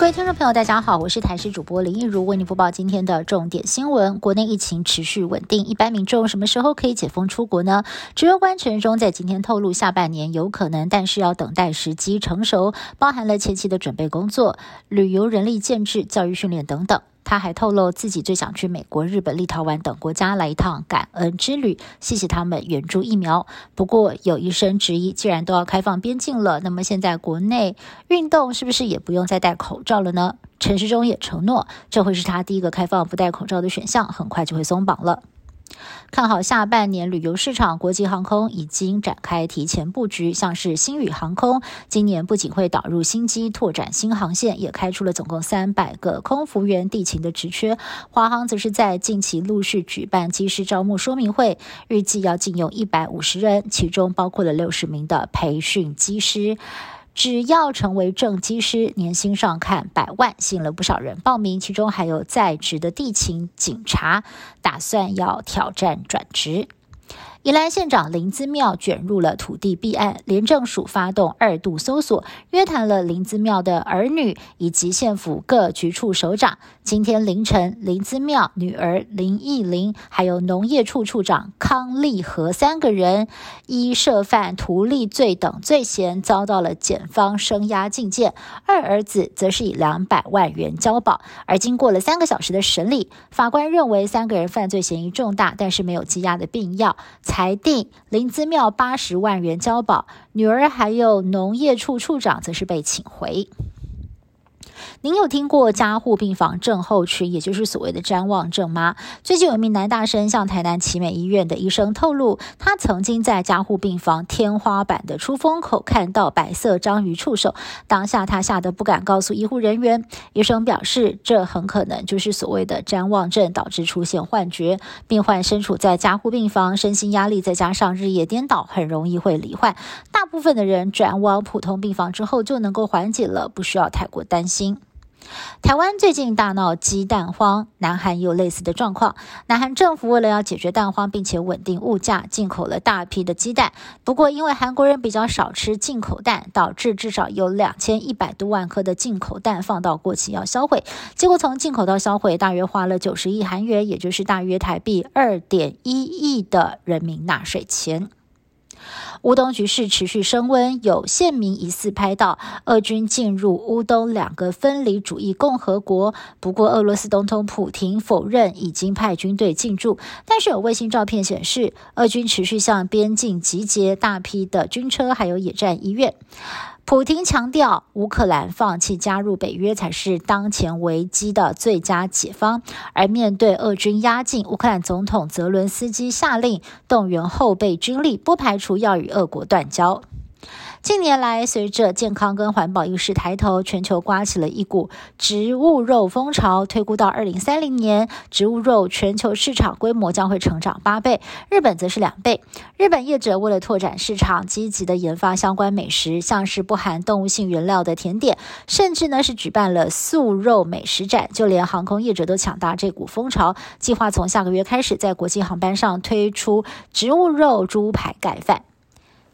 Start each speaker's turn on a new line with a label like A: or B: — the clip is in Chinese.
A: 各位听众朋友，大家好，我是台视主播林一如，为您播报今天的重点新闻。国内疫情持续稳定，一般民众什么时候可以解封出国呢？指挥官陈中在今天透露，下半年有可能，但是要等待时机成熟，包含了前期的准备工作、旅游人力建制、教育训练等等。他还透露自己最想去美国、日本、立陶宛等国家来一趟感恩之旅，谢谢他们援助疫苗。不过有医生质疑，既然都要开放边境了，那么现在国内运动是不是也不用再戴口罩了呢？陈时中也承诺，这会是他第一个开放不戴口罩的选项，很快就会松绑了。看好下半年旅游市场，国际航空已经展开提前布局，像是星宇航空，今年不仅会导入新机、拓展新航线，也开出了总共三百个空服员地勤的职缺。华航则是在近期陆续举办机师招募说明会，预计要禁用一百五十人，其中包括了六十名的培训机师。只要成为正机师，年薪上看百万，吸引了不少人报名。其中还有在职的地勤警察，打算要挑战转职。宜兰县长林资妙卷入了土地弊案，廉政署发动二度搜索，约谈了林资妙的儿女以及县府各局处首长。今天凌晨，林资妙女儿林义玲，还有农业处处长康立和三个人，依涉犯图利罪等罪嫌，遭到了检方声押禁见。二儿子则是以两百万元交保。而经过了三个小时的审理，法官认为三个人犯罪嫌疑重大，但是没有羁押的必要。裁定林资妙八十万元交保，女儿还有农业处处长则是被请回。您有听过加护病房症候群，也就是所谓的谵妄症吗？最近有一名男大生向台南奇美医院的医生透露，他曾经在加护病房天花板的出风口看到白色章鱼触手，当下他吓得不敢告诉医护人员。医生表示，这很可能就是所谓的谵妄症导致出现幻觉。病患身处在加护病房，身心压力再加上日夜颠倒，很容易会罹患。大部分的人转往普通病房之后就能够缓解了，不需要太过担心。台湾最近大闹鸡蛋荒，南韩也有类似的状况。南韩政府为了要解决蛋荒，并且稳定物价，进口了大批的鸡蛋。不过，因为韩国人比较少吃进口蛋，导致至少有两千一百多万颗的进口蛋放到过期要销毁。结果从进口到销毁，大约花了九十亿韩元，也就是大约台币二点一亿的人民纳税钱。乌东局势持续升温，有县民疑似拍到俄军进入乌东两个分离主义共和国。不过，俄罗斯总统普廷否认已经派军队进驻，但是有卫星照片显示，俄军持续向边境集结大批的军车，还有野战医院。普京强调，乌克兰放弃加入北约才是当前危机的最佳解方。而面对俄军压境，乌克兰总统泽伦斯基下令动员后备军力，不排除要与俄国断交。近年来，随着健康跟环保意识抬头，全球刮起了一股植物肉风潮。推估到二零三零年，植物肉全球市场规模将会成长八倍，日本则是两倍。日本业者为了拓展市场，积极的研发相关美食，像是不含动物性原料的甜点，甚至呢是举办了素肉美食展。就连航空业者都抢搭这股风潮，计划从下个月开始在国际航班上推出植物肉猪排盖饭。